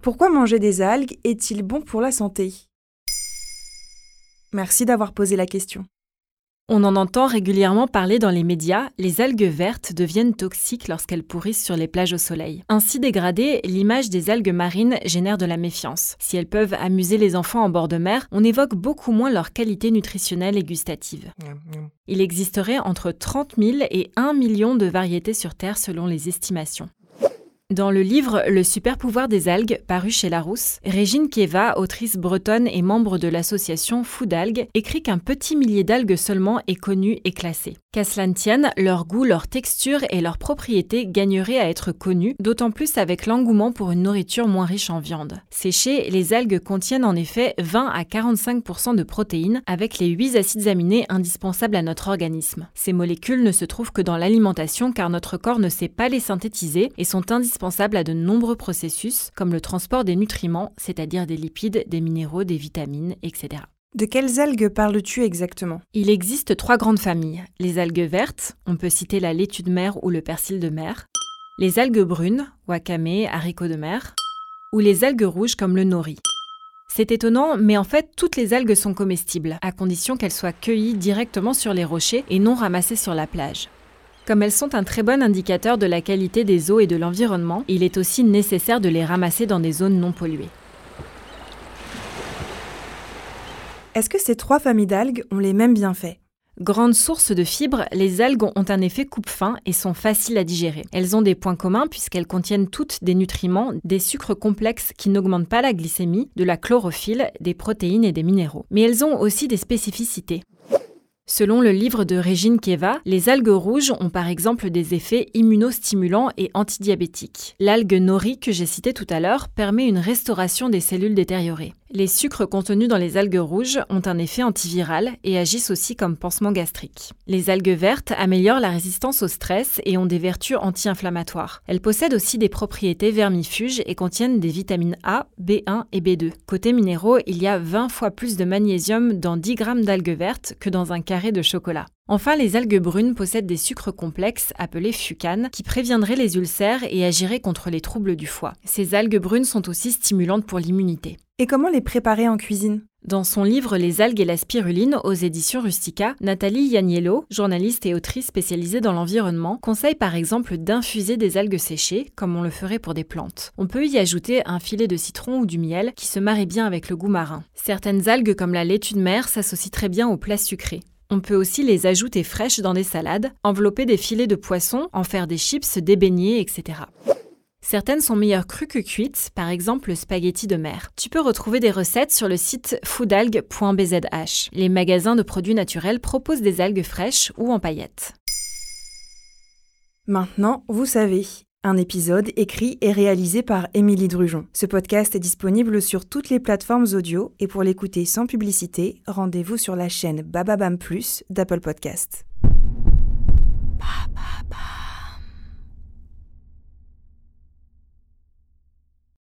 Pourquoi manger des algues est-il bon pour la santé? Merci d'avoir posé la question. On en entend régulièrement parler dans les médias, les algues vertes deviennent toxiques lorsqu'elles pourrissent sur les plages au soleil. Ainsi dégradées, l'image des algues marines génère de la méfiance. Si elles peuvent amuser les enfants en bord de mer, on évoque beaucoup moins leur qualité nutritionnelle et gustative. Il existerait entre 30 000 et 1 million de variétés sur Terre selon les estimations. Dans le livre Le super pouvoir des algues, paru chez Larousse, Régine Kieva, autrice bretonne et membre de l'association Food Algues, écrit qu'un petit millier d'algues seulement est connu et classé. Qu'à cela ne tienne, leur goût, leur texture et leurs propriétés gagneraient à être connus, d'autant plus avec l'engouement pour une nourriture moins riche en viande. Séchées, les algues contiennent en effet 20 à 45% de protéines, avec les 8 acides aminés indispensables à notre organisme. Ces molécules ne se trouvent que dans l'alimentation car notre corps ne sait pas les synthétiser et sont indispensables à de nombreux processus comme le transport des nutriments, c'est-à-dire des lipides, des minéraux, des vitamines, etc. De quelles algues parles-tu exactement? Il existe trois grandes familles. Les algues vertes, on peut citer la laitue de mer ou le persil de mer. Les algues brunes, wakame, haricots de mer. Ou les algues rouges comme le nori. C'est étonnant, mais en fait, toutes les algues sont comestibles, à condition qu'elles soient cueillies directement sur les rochers et non ramassées sur la plage. Comme elles sont un très bon indicateur de la qualité des eaux et de l'environnement, il est aussi nécessaire de les ramasser dans des zones non polluées. Est-ce que ces trois familles d'algues ont les mêmes bienfaits? Grande source de fibres, les algues ont un effet coupe-faim et sont faciles à digérer. Elles ont des points communs puisqu'elles contiennent toutes des nutriments, des sucres complexes qui n'augmentent pas la glycémie, de la chlorophylle, des protéines et des minéraux. Mais elles ont aussi des spécificités. Selon le livre de Régine Keva, les algues rouges ont par exemple des effets immunostimulants et antidiabétiques. L'algue nori que j'ai citée tout à l'heure permet une restauration des cellules détériorées. Les sucres contenus dans les algues rouges ont un effet antiviral et agissent aussi comme pansement gastrique. Les algues vertes améliorent la résistance au stress et ont des vertus anti-inflammatoires. Elles possèdent aussi des propriétés vermifuges et contiennent des vitamines A, B1 et B2. Côté minéraux, il y a 20 fois plus de magnésium dans 10 grammes d'algues vertes que dans un carré de chocolat. Enfin, les algues brunes possèdent des sucres complexes appelés fucanes qui préviendraient les ulcères et agiraient contre les troubles du foie. Ces algues brunes sont aussi stimulantes pour l'immunité. Et comment les préparer en cuisine? Dans son livre Les algues et la spiruline aux éditions Rustica, Nathalie Yaniello, journaliste et autrice spécialisée dans l'environnement, conseille par exemple d'infuser des algues séchées, comme on le ferait pour des plantes. On peut y ajouter un filet de citron ou du miel qui se marie bien avec le goût marin. Certaines algues comme la laitue de mer s'associent très bien aux plats sucrés. On peut aussi les ajouter fraîches dans des salades, envelopper des filets de poisson, en faire des chips, des beignets, etc. Certaines sont meilleures crues que cuites, par exemple le spaghetti de mer. Tu peux retrouver des recettes sur le site foodalgue.bzh. Les magasins de produits naturels proposent des algues fraîches ou en paillettes. Maintenant, vous savez. Un épisode écrit et réalisé par Émilie Drujon. Ce podcast est disponible sur toutes les plateformes audio et pour l'écouter sans publicité, rendez-vous sur la chaîne Bababam Plus d'Apple Podcast.